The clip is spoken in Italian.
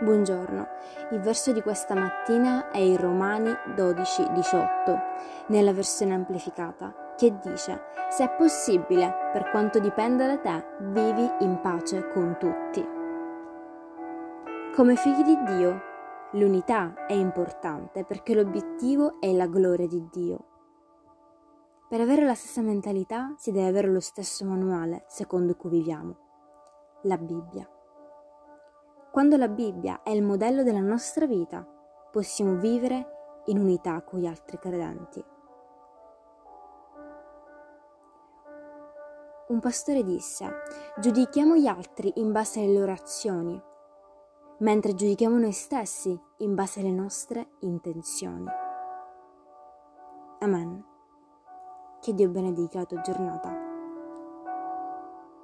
Buongiorno, il verso di questa mattina è in Romani 12:18, nella versione amplificata, che dice, se è possibile, per quanto dipenda da te, vivi in pace con tutti. Come figli di Dio, l'unità è importante perché l'obiettivo è la gloria di Dio. Per avere la stessa mentalità si deve avere lo stesso manuale secondo cui viviamo, la Bibbia. Quando la Bibbia è il modello della nostra vita, possiamo vivere in unità con gli altri credenti. Un pastore disse, giudichiamo gli altri in base alle loro azioni, mentre giudichiamo noi stessi in base alle nostre intenzioni. Amen. Che Dio benedica la tua giornata.